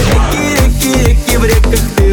Реки, реки, реки в реках ты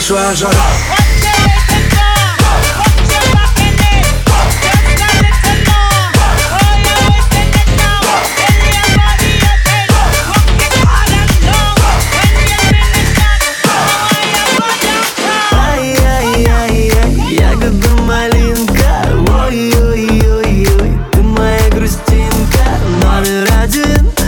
большая жара. Ой-ой-ой-ой, ты моя грустинка. Номер один.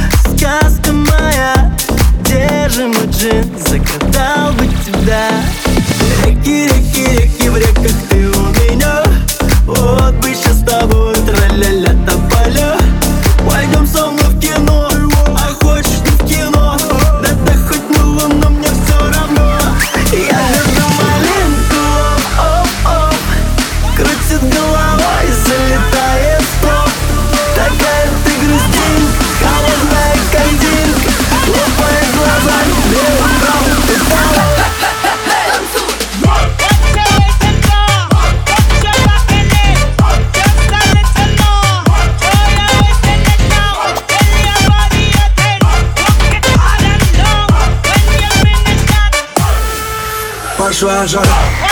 choix, genre.